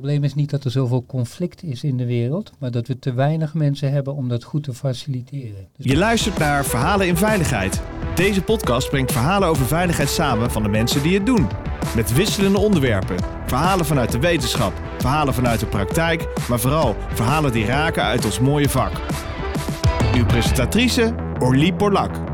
probleem is niet dat er zoveel conflict is in de wereld, maar dat we te weinig mensen hebben om dat goed te faciliteren. Dus je luistert naar Verhalen in Veiligheid. Deze podcast brengt verhalen over veiligheid samen van de mensen die het doen. Met wisselende onderwerpen. Verhalen vanuit de wetenschap, verhalen vanuit de praktijk, maar vooral verhalen die raken uit ons mooie vak. Uw presentatrice Orlie Porlak.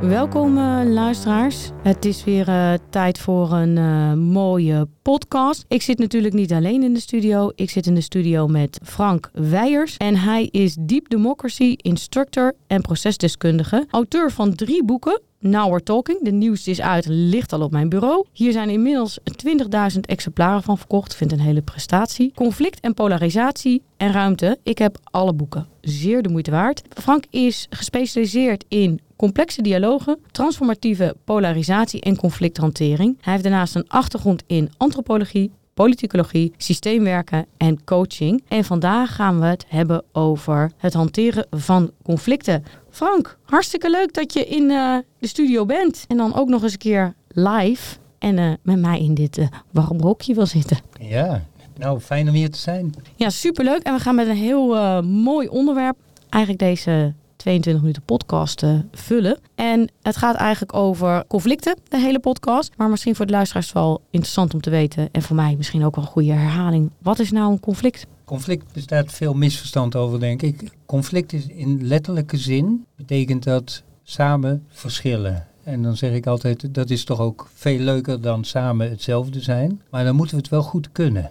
Welkom uh, luisteraars. Het is weer uh, tijd voor een uh, mooie podcast. Ik zit natuurlijk niet alleen in de studio. Ik zit in de studio met Frank Weijers. En hij is Deep Democracy Instructor en procesdeskundige. Auteur van drie boeken. Now We're Talking. De nieuwste is uit, ligt al op mijn bureau. Hier zijn inmiddels 20.000 exemplaren van verkocht. Vind een hele prestatie. Conflict en polarisatie en ruimte. Ik heb alle boeken. Zeer de moeite waard. Frank is gespecialiseerd in complexe dialogen, transformatieve polarisatie en conflicthantering. Hij heeft daarnaast een achtergrond in antropologie, politicologie, systeemwerken en coaching. En vandaag gaan we het hebben over het hanteren van conflicten. Frank, hartstikke leuk dat je in uh, de studio bent. En dan ook nog eens een keer live. En uh, met mij in dit uh, warm hokje wil zitten. Ja, nou fijn om hier te zijn. Ja, superleuk. En we gaan met een heel mooi onderwerp eigenlijk deze 22 minuten podcast vullen. En het gaat eigenlijk over conflicten, de hele podcast. Maar misschien voor de luisteraars wel interessant om te weten. En voor mij misschien ook wel een goede herhaling. Wat is nou een conflict? Conflict bestaat veel misverstand over, denk ik. Conflict is in letterlijke zin, betekent dat samen verschillen. En dan zeg ik altijd, dat is toch ook veel leuker dan samen hetzelfde zijn. Maar dan moeten we het wel goed kunnen.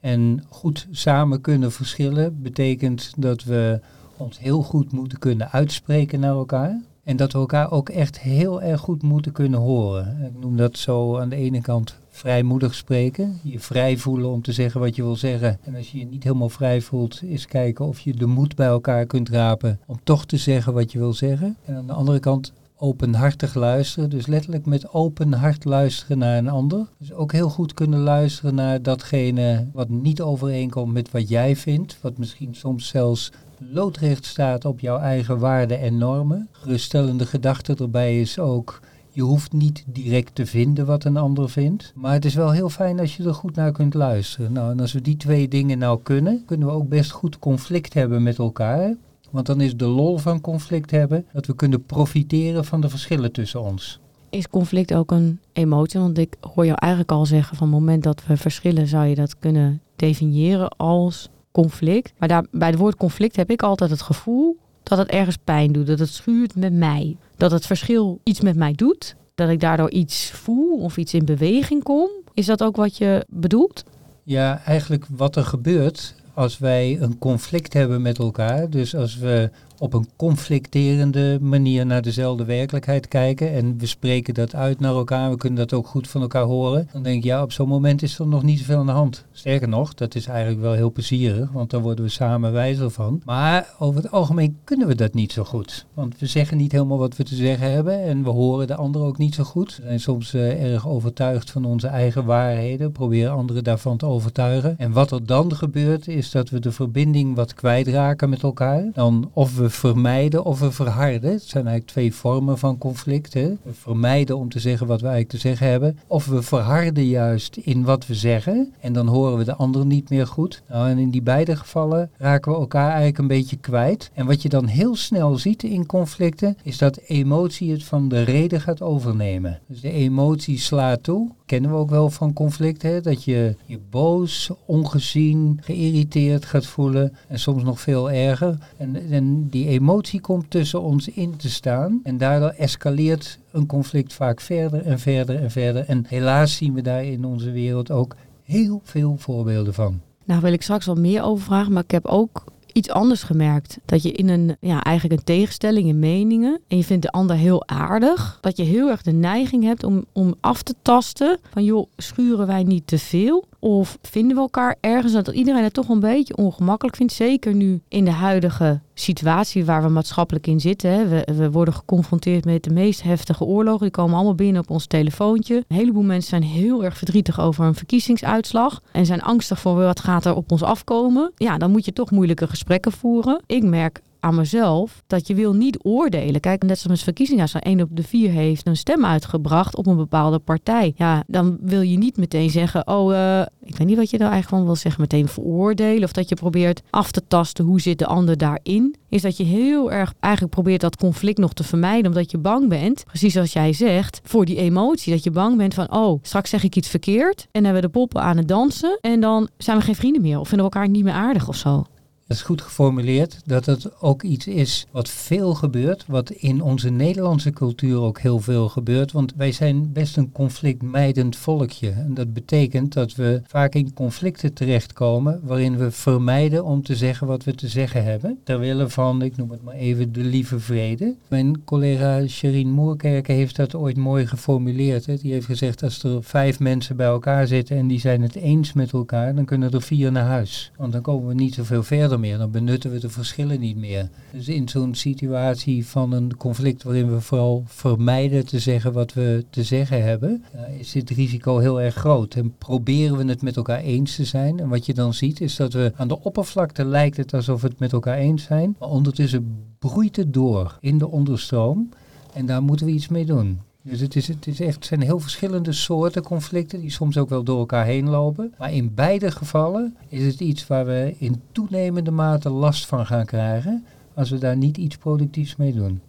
En goed samen kunnen verschillen betekent dat we ons heel goed moeten kunnen uitspreken naar elkaar. En dat we elkaar ook echt heel erg goed moeten kunnen horen. Ik noem dat zo aan de ene kant vrijmoedig spreken. Je vrij voelen om te zeggen wat je wil zeggen. En als je je niet helemaal vrij voelt, is kijken of je de moed bij elkaar kunt rapen om toch te zeggen wat je wil zeggen. En aan de andere kant openhartig luisteren. Dus letterlijk met open hart luisteren naar een ander. Dus ook heel goed kunnen luisteren naar datgene wat niet overeenkomt met wat jij vindt. Wat misschien soms zelfs loodrecht staat op jouw eigen waarden en normen. Geruststellende gedachte erbij is ook, je hoeft niet direct te vinden wat een ander vindt. Maar het is wel heel fijn als je er goed naar kunt luisteren. Nou, en als we die twee dingen nou kunnen, kunnen we ook best goed conflict hebben met elkaar. Want dan is de lol van conflict hebben dat we kunnen profiteren van de verschillen tussen ons. Is conflict ook een emotie? Want ik hoor jou eigenlijk al zeggen van het moment dat we verschillen zou je dat kunnen definiëren als conflict. Maar daar, bij het woord conflict heb ik altijd het gevoel dat het ergens pijn doet. Dat het schuurt met mij. Dat het verschil iets met mij doet. Dat ik daardoor iets voel of iets in beweging kom. Is dat ook wat je bedoelt? Ja, eigenlijk wat er gebeurt als wij een conflict hebben met elkaar. Dus als we op een conflicterende manier naar dezelfde werkelijkheid kijken en we spreken dat uit naar elkaar, we kunnen dat ook goed van elkaar horen, dan denk ik ja, op zo'n moment is er nog niet zoveel aan de hand. Sterker nog, dat is eigenlijk wel heel plezierig, want daar worden we samen wijzer van. Maar over het algemeen kunnen we dat niet zo goed, want we zeggen niet helemaal wat we te zeggen hebben en we horen de ander ook niet zo goed. We zijn soms uh, erg overtuigd van onze eigen waarheden, proberen anderen daarvan te overtuigen. En wat er dan gebeurt is dat we de verbinding wat kwijtraken met elkaar. Dan of we vermijden of we verharden. Het zijn eigenlijk twee vormen van conflict. Hè. We vermijden om te zeggen wat we eigenlijk te zeggen hebben. Of we verharden juist in wat we zeggen. En dan horen we de ander niet meer goed. Nou, en in die beide gevallen raken we elkaar eigenlijk een beetje kwijt. En wat je dan heel snel ziet in conflicten, is dat emotie het van de reden gaat overnemen. Dus de emotie slaat toe. Kennen we ook wel van conflicten, dat je je boos, ongezien, geïrriteerd gaat voelen. En soms nog veel erger. En, en die emotie komt tussen ons in te staan. En daardoor escaleert een conflict vaak verder en verder en verder. En helaas zien we daar in onze wereld ook heel veel voorbeelden van. Nou wil ik straks wel meer over vragen, maar ik heb ook iets anders gemerkt. Dat je in een, ja, eigenlijk een tegenstelling in meningen. En je vindt de ander heel aardig. Dat je heel erg de neiging hebt om, om af te tasten. Van joh, schuren wij niet te veel? Of vinden we elkaar ergens dat iedereen het toch een beetje ongemakkelijk vindt? Zeker nu in de huidige situatie waar we maatschappelijk in zitten. Hè. We, we, worden geconfronteerd met de meest heftige oorlogen. Die komen allemaal binnen op ons telefoontje. Een heleboel mensen zijn heel erg verdrietig over een verkiezingsuitslag. En zijn angstig voor wat gaat er op ons afkomen. Ja, dan moet je toch moeilijke gesprekken voeren. Ik merk aan mezelf dat je wil niet oordelen. Kijk, net zoals met verkiezingen, als er één op de vier heeft een stem uitgebracht op een bepaalde partij. Ja, dan wil je niet meteen zeggen, oh, uh, ik weet niet wat je daar eigenlijk van wil zeggen, meteen veroordelen. Of dat je probeert af te tasten hoe zit de ander daarin. Is dat je heel erg eigenlijk probeert dat conflict nog te vermijden, omdat je bang bent, precies zoals jij zegt, voor die emotie. Dat je bang bent van, oh, straks zeg ik iets verkeerd en hebben we de poppen aan het dansen en dan zijn we geen vrienden meer of vinden we elkaar niet meer aardig of zo. Dat is goed geformuleerd, dat het ook iets is wat veel gebeurt, wat in onze Nederlandse cultuur ook heel veel gebeurt, want wij zijn best een conflictmijdend volkje. En dat betekent dat we vaak in conflicten terechtkomen waarin we vermijden om te zeggen wat we te zeggen hebben, terwille van, ik noem het maar even, de lieve vrede. Mijn collega Sherine Moerkerke heeft dat ooit mooi geformuleerd. Hè. Die heeft gezegd, als er vijf mensen bij elkaar zitten en die zijn het eens met elkaar, dan kunnen er vier naar huis. Want dan komen we niet zoveel verder Dan benutten we de verschillen niet meer. Dus in zo'n situatie van een conflict waarin we vooral vermijden te zeggen wat we te zeggen hebben, is dit risico heel erg groot. En proberen we het met elkaar eens te zijn. En wat je dan ziet is dat we aan de oppervlakte lijkt het alsof we het met elkaar eens zijn. Maar ondertussen broeit het door in de onderstroom. En daar moeten we iets mee doen. Dus het, is, het, is echt, zijn heel verschillende soorten conflicten die soms ook wel door elkaar heen lopen. Maar in beide gevallen is het iets waar we in toenemende mate last van gaan krijgen als we daar niet iets productiefs mee doen.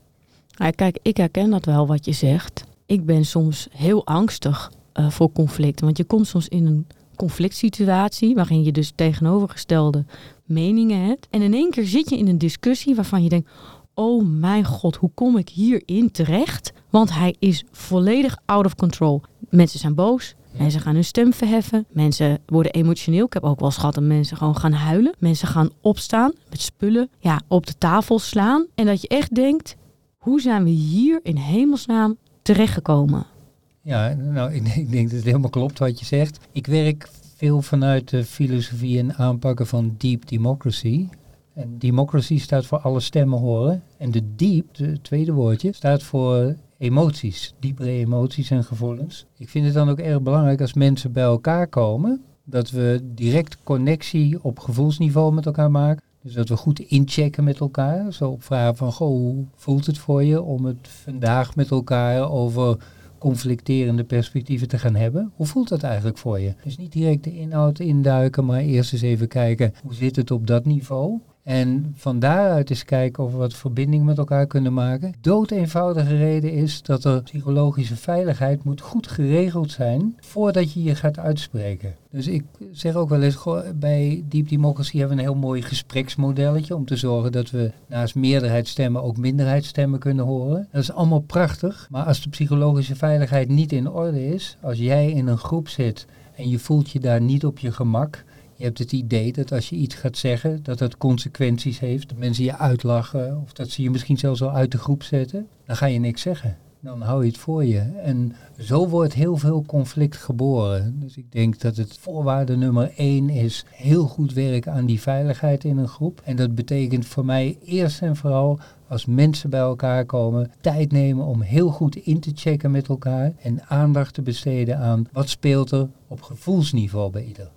Kijk, ik herken dat wel wat je zegt. Ik ben soms heel angstig uh, voor conflicten. Want je komt soms in een conflict situatie waarin je dus tegenovergestelde meningen hebt. En in één keer zit je in een discussie waarvan je denkt oh mijn god, hoe kom ik hierin terecht? Want hij is volledig out of control. Mensen zijn boos, Mensen gaan hun stem verheffen. Mensen worden emotioneel. Ik heb ook wel eens gehad dat mensen gewoon gaan huilen. Mensen gaan opstaan met spullen. Ja, op de tafel slaan. En dat je echt denkt, hoe zijn we hier in hemelsnaam terechtgekomen? Ja, nou, ik, ik denk dat het helemaal klopt wat je zegt. Ik werk veel vanuit de filosofie en aanpakken van deep democracy. En democracy staat voor alle stemmen horen. En de deep, het tweede woordje, staat voor emoties. Diepere emoties en gevoelens. Ik vind het dan ook erg belangrijk als mensen bij elkaar komen. Dat we direct connectie op gevoelsniveau met elkaar maken. Dus dat we goed inchecken met elkaar. Zo op vragen van, goh, hoe voelt het voor je om het vandaag met elkaar over conflicterende perspectieven te gaan hebben. Hoe voelt dat eigenlijk voor je? Dus niet direct de inhoud induiken, maar eerst eens even kijken hoe zit het op dat niveau. En van daaruit eens kijken of we wat verbinding met elkaar kunnen maken. Dood eenvoudige reden is dat er psychologische veiligheid moet goed geregeld zijn voordat je je gaat uitspreken. Dus ik zeg ook wel eens, bij Deep Democracy hebben we een heel mooi gespreksmodelletje om te zorgen dat we naast meerderheidsstemmen ook minderheidsstemmen kunnen horen. Dat is allemaal prachtig, maar als de psychologische veiligheid niet in orde is, als jij in een groep zit en je voelt je daar niet op je gemak, je hebt het idee dat als je iets gaat zeggen, dat dat consequenties heeft. Dat mensen je uitlachen of dat ze je misschien zelfs al uit de groep zetten. Dan ga je niks zeggen. Dan hou je het voor je. En zo wordt heel veel conflict geboren. Dus ik denk dat het voorwaarde nummer één is heel goed werken aan die veiligheid in een groep. En dat betekent voor mij eerst en vooral als mensen bij elkaar komen, tijd nemen om heel goed in te checken met elkaar en aandacht te besteden aan wat speelt er op gevoelsniveau bij ieder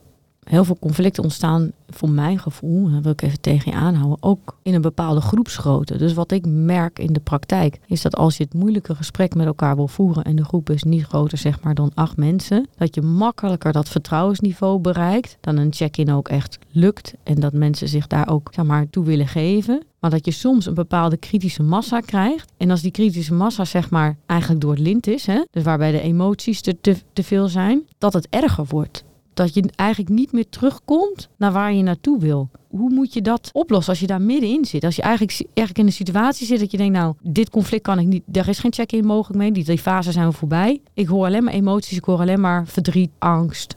heel veel conflicten ontstaan, voor mijn gevoel, dat wil ik even tegen je aanhouden, ook in een bepaalde groepsgrootte. Dus wat ik merk in de praktijk, is dat als je het moeilijke gesprek met elkaar wil voeren en de groep is niet groter zeg maar dan acht mensen, dat je makkelijker dat vertrouwensniveau bereikt, dan een check-in ook echt lukt en dat mensen zich daar ook zeg maar, toe willen geven. Maar dat je soms een bepaalde kritische massa krijgt. En als die kritische massa zeg maar eigenlijk door het lint is, hè, dus waarbij de emoties te, te, te veel zijn, dat het erger wordt dat je eigenlijk niet meer terugkomt naar waar je naartoe wil. Hoe moet je dat oplossen als je daar middenin zit? Als je eigenlijk, eigenlijk in een situatie zit dat je denkt, nou, dit conflict kan ik niet, er is geen check-in mogelijk mee, die, die fase zijn we voorbij. Ik hoor alleen maar emoties, ik hoor alleen maar verdriet, angst.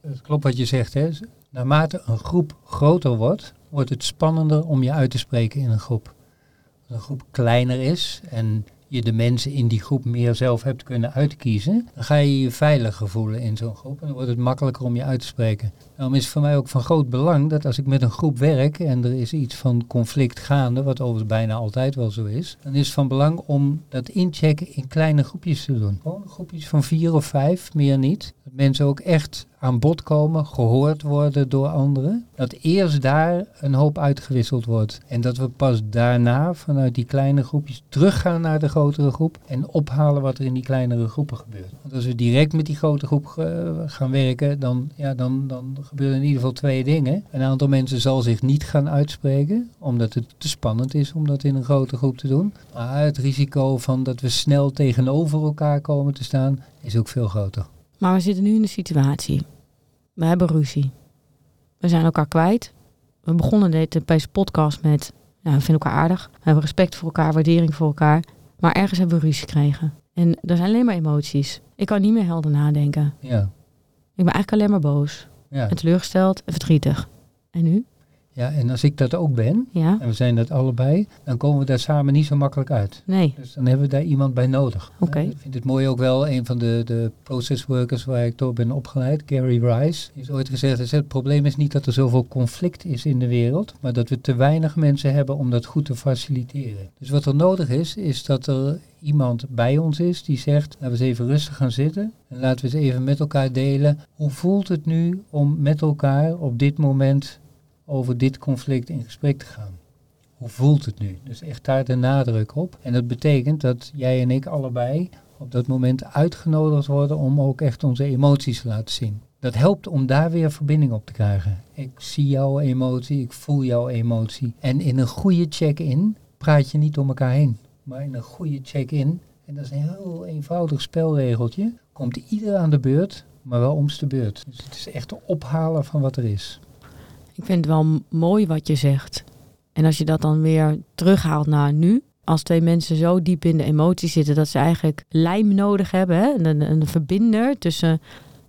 Het klopt wat je zegt, hè. Naarmate een groep groter wordt, wordt het spannender om je uit te spreken in een groep. Als een groep kleiner is en je de mensen in die groep meer zelf hebt kunnen uitkiezen, dan ga je je veiliger voelen in zo'n groep en dan wordt het makkelijker om je uit te spreken. Daarom is het voor mij ook van groot belang dat als ik met een groep werk en er is iets van conflict gaande, wat overigens bijna altijd wel zo is, dan is het van belang om dat inchecken in kleine groepjes te doen. Gewoon groepjes van vier of vijf, meer niet. Dat mensen ook echt aan bod komen, gehoord worden door anderen. Dat eerst daar een hoop uitgewisseld wordt. En dat we pas daarna vanuit die kleine groepjes teruggaan naar de grotere groep en ophalen wat er in die kleinere groepen gebeurt. Want als we direct met die grote groep uh, gaan werken, dan, ja, dan, dan gebeuren in ieder geval twee dingen. Een aantal mensen zal zich niet gaan uitspreken, omdat het te spannend is om dat in een grote groep te doen. Maar het risico van dat we snel tegenover elkaar komen te staan, is ook veel groter. Maar we zitten nu in de situatie. We hebben ruzie. We zijn elkaar kwijt. We begonnen deze podcast met, ja, we vinden elkaar aardig. We hebben respect voor elkaar, waardering voor elkaar. Maar ergens hebben we ruzie gekregen. En er zijn alleen maar emoties. Ik kan niet meer helder nadenken. Ja. Ik ben eigenlijk alleen maar boos. Ja. En teleurgesteld en verdrietig. En nu? Ja, en als ik dat ook ben, Ja? en we zijn dat allebei, dan komen we daar samen niet zo makkelijk uit. Nee. Dus dan hebben we daar iemand bij nodig. Oké. Ik vind het mooi ook wel, een van de, de process workers waar ik door ben opgeleid, Gary Rice, heeft ooit gezegd, het probleem is niet dat er zoveel conflict is in de wereld, maar dat we te weinig mensen hebben om dat goed te faciliteren. Dus wat er nodig is, is dat er iemand bij ons is die zegt, laten we eens even rustig gaan zitten en laten we eens even met elkaar delen, hoe voelt het nu om met elkaar op dit moment over dit conflict in gesprek te gaan. Hoe voelt het nu? Dus echt daar de nadruk op. En dat betekent dat jij en ik allebei op dat moment uitgenodigd worden om ook echt onze emoties te laten zien. Dat helpt om daar weer verbinding op te krijgen. Ik zie jouw emotie, ik voel jouw emotie. En in een goede check-in praat je niet door elkaar heen. Maar in een goede check-in, en dat is een heel eenvoudig spelregeltje, komt ieder aan de beurt, maar wel om de beurt. Dus het is echt ophalen van wat er is. Ik vind het wel mooi wat je zegt. En als je dat dan weer terughaalt naar nu. Als twee mensen zo diep in de emotie zitten dat ze eigenlijk lijm nodig hebben. Hè? Een, een verbinder tussen.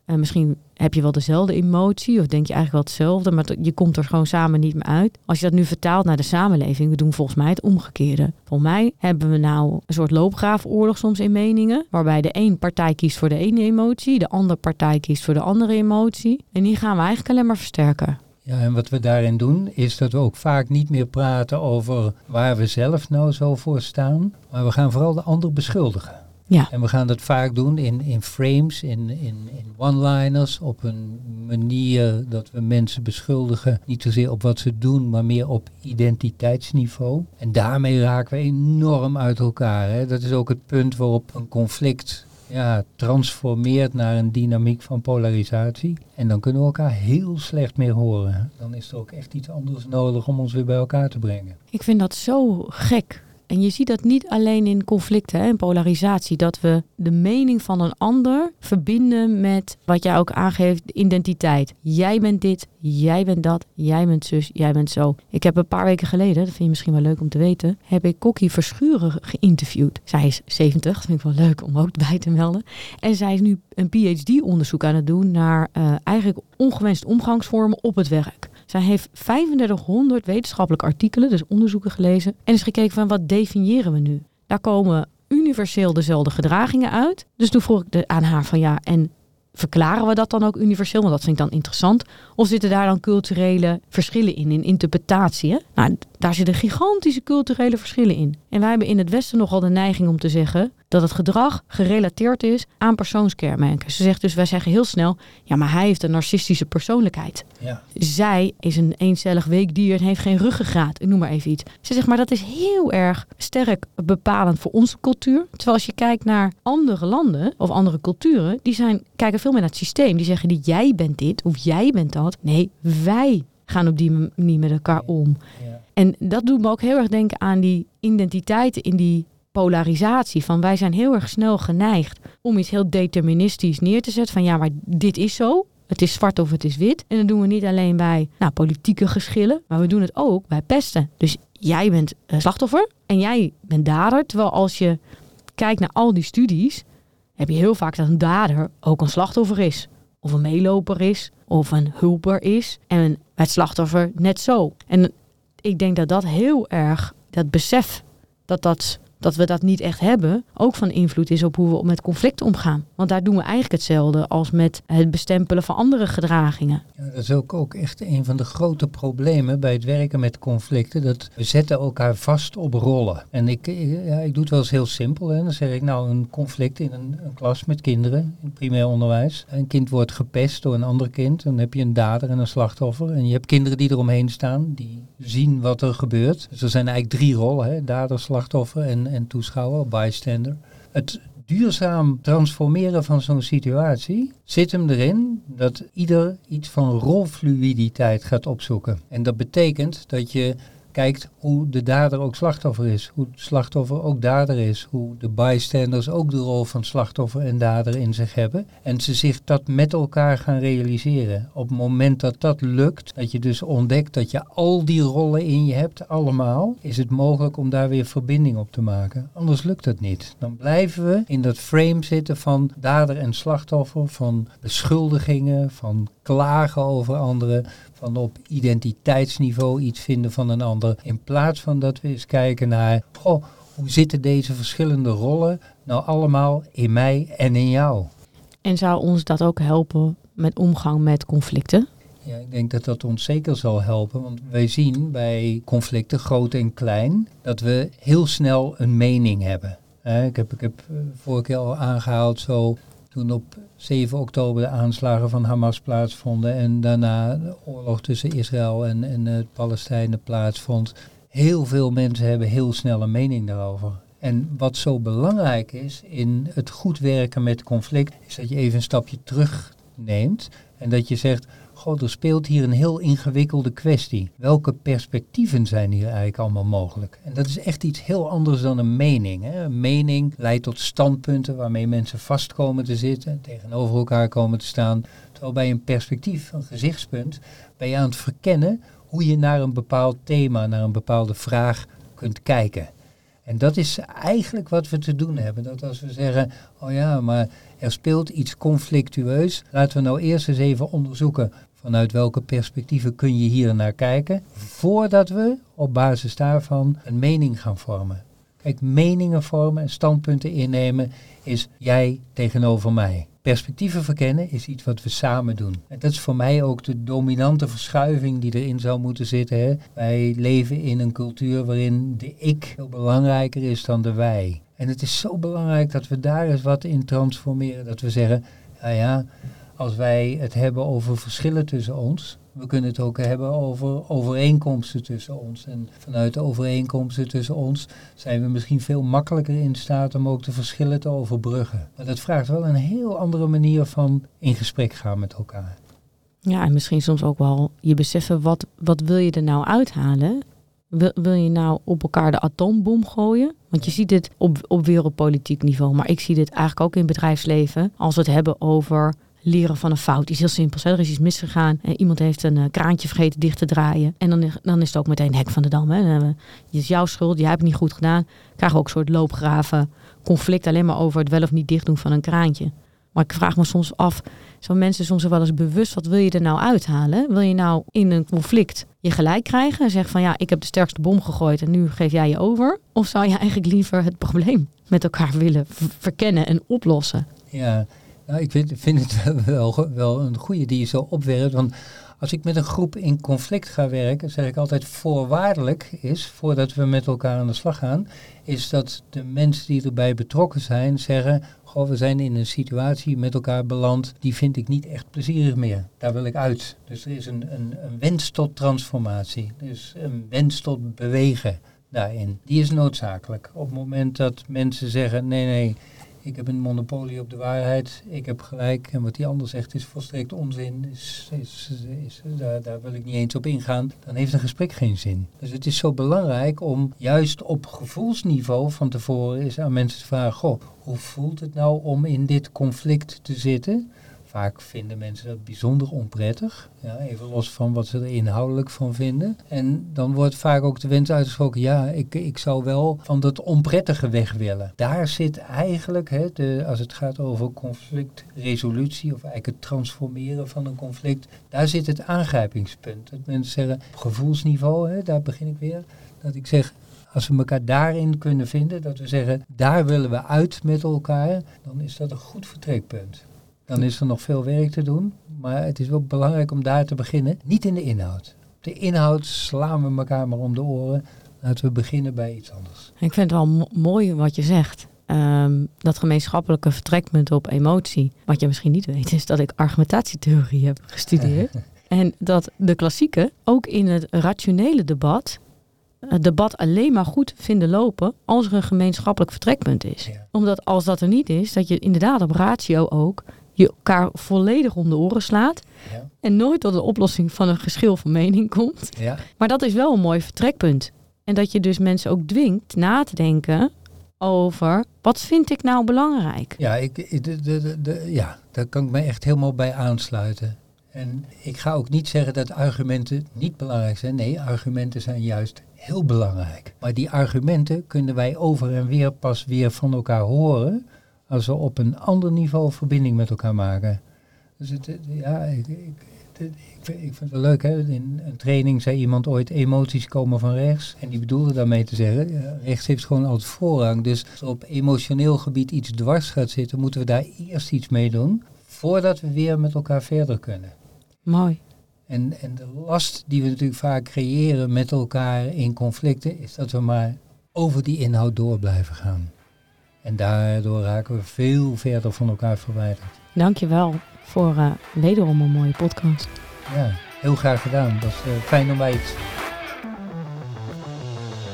eh, misschien heb je wel dezelfde emotie of denk je eigenlijk wel hetzelfde, maar je komt er gewoon samen niet meer uit. Als je dat nu vertaalt naar de samenleving, we doen volgens mij het omgekeerde. Volgens mij hebben we nou een soort loopgraafoorlog soms in meningen, waarbij de een partij kiest voor de ene emotie, de andere partij kiest voor de andere emotie. En die gaan we eigenlijk alleen maar versterken. Ja, en wat we daarin doen, is dat we ook vaak niet meer praten over waar we zelf nou zo voor staan. Maar we gaan vooral de ander beschuldigen. Ja. En we gaan dat vaak doen in, in frames, in, in, in one-liners, op een manier dat we mensen beschuldigen. Niet zozeer op wat ze doen, maar meer op identiteitsniveau. En daarmee raken we enorm uit elkaar. Hè. Dat is ook het punt waarop een conflict ja, transformeert naar een dynamiek van polarisatie. En dan kunnen we elkaar heel slecht meer horen. Dan is er ook echt iets anders nodig om ons weer bij elkaar te brengen. Ik vind dat zo gek. En je ziet dat niet alleen in conflicten en polarisatie, dat we de mening van een ander verbinden met wat jij ook aangeeft, de identiteit. Jij bent dit, jij bent dat, jij bent zus, jij bent zo. Ik heb een paar weken geleden, dat vind je misschien wel leuk om te weten, heb ik Kokkie Verschuren geïnterviewd. Zij is 70, dat vind ik wel leuk om ook bij te melden. En zij is nu een PhD-onderzoek aan het doen naar eh, eigenlijk ongewenste omgangsvormen op het werk. Zij heeft 3500 wetenschappelijke artikelen, dus onderzoeken gelezen. En is gekeken van wat definiëren we nu? Daar komen universeel dezelfde gedragingen uit. Dus toen vroeg ik aan haar van ja, en verklaren we dat dan ook universeel? Want dat vind ik dan interessant. Of zitten daar dan culturele verschillen in, in interpretatie? Nou, daar zitten gigantische culturele verschillen in. En wij hebben in het Westen nogal de neiging om te zeggen dat het gedrag gerelateerd is aan persoonskenmerken. Ze zegt dus, wij zeggen heel snel, ja, maar hij heeft een narcistische persoonlijkheid. Ja. Zij is een eencellig weekdier en heeft geen ruggengraat. Ik noem maar even iets. Ze zegt, maar dat is heel erg sterk bepalend voor onze cultuur. Terwijl als je kijkt naar andere landen of andere culturen, die zijn, kijken veel meer naar het systeem. Die zeggen niet, jij bent dit of jij bent dat. Nee, wij gaan op die manier met elkaar om. Ja. En dat doet me ook heel erg denken aan die identiteiten in die polarisatie. Van wij zijn heel erg snel geneigd om iets heel deterministisch neer te zetten. Van ja, maar dit is zo. Het is zwart of het is wit. En dat doen we niet alleen bij nou, politieke geschillen, maar we doen het ook bij pesten. Dus jij bent eh, slachtoffer en jij bent dader. Terwijl als je kijkt naar al die studies, heb je heel vaak dat een dader ook een slachtoffer is. Of een meeloper is, of een hulper is. En het slachtoffer net zo. En ik denk dat dat heel erg, dat besef, dat dat dat we dat niet echt hebben, ook van invloed is op hoe we met conflicten omgaan. Want daar doen we eigenlijk hetzelfde als met het bestempelen van andere gedragingen. Ja, dat is ook, ook echt een van de grote problemen bij het werken met conflicten. Dat we zetten elkaar vast op rollen. En ik, ja, ik doe het wel eens heel simpel. Hè. Dan zeg ik nou een conflict in een, een klas met kinderen in primair onderwijs. Een kind wordt gepest door een ander kind. Dan heb je een dader en een slachtoffer. En je hebt kinderen die eromheen staan, die zien wat er gebeurt. Dus er zijn eigenlijk drie rollen. Hè. Dader, slachtoffer en, en toeschouwer, bystander. Het duurzaam transformeren van zo'n situatie zit hem erin dat ieder iets van rolfluiditeit gaat opzoeken. En dat betekent dat je kijkt hoe de dader ook slachtoffer is. Hoe het slachtoffer ook dader is. Hoe de bystanders ook de rol van slachtoffer en dader in zich hebben. En ze zich dat met elkaar gaan realiseren. Op het moment dat dat lukt, dat je dus ontdekt dat je al die rollen in je hebt, allemaal, is het mogelijk om daar weer verbinding op te maken. Anders lukt het niet. Dan blijven we in dat frame zitten van dader en slachtoffer, van beschuldigingen, van klagen over anderen, van op identiteitsniveau iets vinden van een ander. In plaats van dat we eens kijken naar, goh, hoe zitten deze verschillende rollen nou allemaal in mij en in jou? En zou ons dat ook helpen met omgang met conflicten? Ja, ik denk dat dat ons zeker zal helpen. Want wij zien bij conflicten, groot en klein, dat we heel snel een mening hebben. ik heb, ik heb eh, vorige keer al aangehaald, zo toen op 7 oktober de aanslagen van Hamas plaatsvonden en daarna de oorlog tussen Israël en, en het Palestijnen plaatsvond. Heel veel mensen hebben heel snel een mening daarover. En wat zo belangrijk is in het goed werken met conflict, is dat je even een stapje terug neemt en dat je zegt, Er speelt hier een heel ingewikkelde kwestie. Welke perspectieven zijn hier eigenlijk allemaal mogelijk? En dat is echt iets heel anders dan een mening. Hè? Een mening leidt tot standpunten waarmee mensen vast komen te zitten, tegenover elkaar komen te staan. Terwijl bij een perspectief, een gezichtspunt, ben je aan het verkennen hoe je naar een bepaald thema, naar een bepaalde vraag kunt kijken. En dat is eigenlijk wat we te doen hebben. Dat als we zeggen, oh ja, maar er speelt iets conflictueus, laten we nou eerst eens even onderzoeken vanuit welke perspectieven kun je hier naar kijken, voordat we op basis daarvan een mening gaan vormen. Kijk, meningen vormen en standpunten innemen is jij tegenover mij. Perspectieven verkennen is iets wat we samen doen. En dat is voor mij ook de dominante verschuiving die erin zou moeten zitten. Hè. Wij leven in een cultuur waarin de ik veel belangrijker is dan de wij. En het is zo belangrijk dat we daar eens wat in transformeren. Dat we zeggen, ja ja, als wij het hebben over verschillen tussen ons, we kunnen het ook hebben over overeenkomsten tussen ons. En vanuit de overeenkomsten tussen ons zijn we misschien veel makkelijker in staat om ook de verschillen te overbruggen. Maar dat vraagt wel een heel andere manier van in gesprek gaan met elkaar. Ja, en misschien soms ook wel je beseffen, wat, wat wil je er nou uithalen? Wil, wil je nou op elkaar de atoombom gooien? Want je ziet dit op, op wereldpolitiek niveau, maar ik zie dit eigenlijk ook in bedrijfsleven. Als we het hebben over leren van een fout. is heel simpel. Er is iets misgegaan. En iemand heeft een uh, kraantje vergeten dicht te draaien. En dan, dan is het ook meteen hek van de dam. Hè. Het is jouw schuld. Jij hebt het niet goed gedaan. Krijgen we ook een soort loopgraven conflict alleen maar over het wel of niet dicht doen van een kraantje. Maar ik vraag me soms af, zijn mensen soms wel eens bewust, wat wil je er nou uithalen? Wil je nou in een conflict je gelijk krijgen en zeggen van ja, ik heb de sterkste bom gegooid en nu geef jij je over? Of zou je eigenlijk liever het probleem met elkaar willen verkennen en oplossen? Ja, nou, ik vind, vind het wel, wel een goede die je zo opwerpt. Want als ik met een groep in conflict ga werken, zeg ik altijd voorwaardelijk is, voordat we met elkaar aan de slag gaan, is dat de mensen die erbij betrokken zijn zeggen, goh, we zijn in een situatie met elkaar beland, die vind ik niet echt plezierig meer. Daar wil ik uit. Dus er is een, een, een wens tot transformatie. Dus een wens tot bewegen daarin. Die is noodzakelijk. Op het moment dat mensen zeggen, nee, nee, ik heb een monopolie op de waarheid, ik heb gelijk en wat die ander zegt is volstrekt onzin, is, is, is, daar, daar wil ik niet eens op ingaan, dan heeft een gesprek geen zin. Dus het is zo belangrijk om juist op gevoelsniveau van tevoren eens aan mensen te vragen, goh, hoe voelt het nou om in dit conflict te zitten? Vaak vinden mensen dat bijzonder onprettig. Ja, even los van wat ze er inhoudelijk van vinden. En dan wordt vaak ook de wens uitgesproken, ja, ik, ik zou wel van dat onprettige weg willen. Daar zit eigenlijk, hè, de, als het gaat over conflictresolutie of eigenlijk het transformeren van een conflict, daar zit het aangrijpingspunt. Dat mensen zeggen, gevoelsniveau, hè, daar begin ik weer, dat ik zeg, Als we elkaar daarin kunnen vinden, dat we zeggen, daar willen we uit met elkaar, dan is dat een goed vertrekpunt. Dan is er nog veel werk te doen, maar het is wel belangrijk om daar te beginnen. Niet in de inhoud. De inhoud slaan we elkaar maar om de oren. Laten we beginnen bij iets anders. Ik vind het wel mooi wat je zegt. Ehm, dat gemeenschappelijke vertrekpunt op emotie. Wat je misschien niet weet, is dat ik argumentatietheorie heb gestudeerd. en dat de klassieken ook in het rationele debat het debat alleen maar goed vinden lopen als er een gemeenschappelijk vertrekpunt is. Omdat als dat er niet is, dat je inderdaad op ratio ook je elkaar volledig om de oren slaat. Ja. En nooit tot de oplossing van een geschil van mening komt. Ja. Maar dat is wel een mooi vertrekpunt. En dat je dus mensen ook dwingt na te denken over wat vind ik nou belangrijk. Ja, ik, de, de, de, ja daar kan ik me echt helemaal bij aansluiten. En ik ga ook niet zeggen dat argumenten niet belangrijk zijn. Nee, argumenten zijn juist heel belangrijk. Maar die argumenten kunnen wij over en weer pas weer van elkaar horen als we op een ander niveau verbinding met elkaar maken. Dus het, ja, ik, ik, ik, ik, vind het wel leuk. Hè? In een training zei iemand ooit: emoties komen van rechts. En die bedoelde daarmee te zeggen: rechts heeft gewoon altijd voorrang. Dus als er op emotioneel gebied iets dwars gaat zitten, moeten we daar eerst iets mee doen. Voordat we weer met elkaar verder kunnen. Mooi. En, en de last die we natuurlijk vaak creëren met elkaar in conflicten, is dat we maar over die inhoud door blijven gaan. En daardoor raken we veel verder van elkaar verwijderd. Dankjewel voor uh, wederom een mooie podcast. Ja, heel graag gedaan. Dat is uh, fijn om bij iets.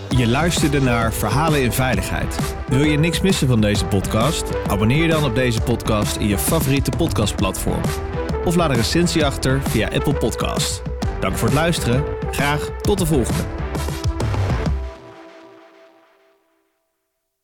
Je luisterde naar Verhalen in Veiligheid. Wil je niks missen van deze podcast? Abonneer je dan op deze podcast in je favoriete podcastplatform. Of laat een recensie achter via Apple Podcast. Dank voor het luisteren. Graag tot de volgende.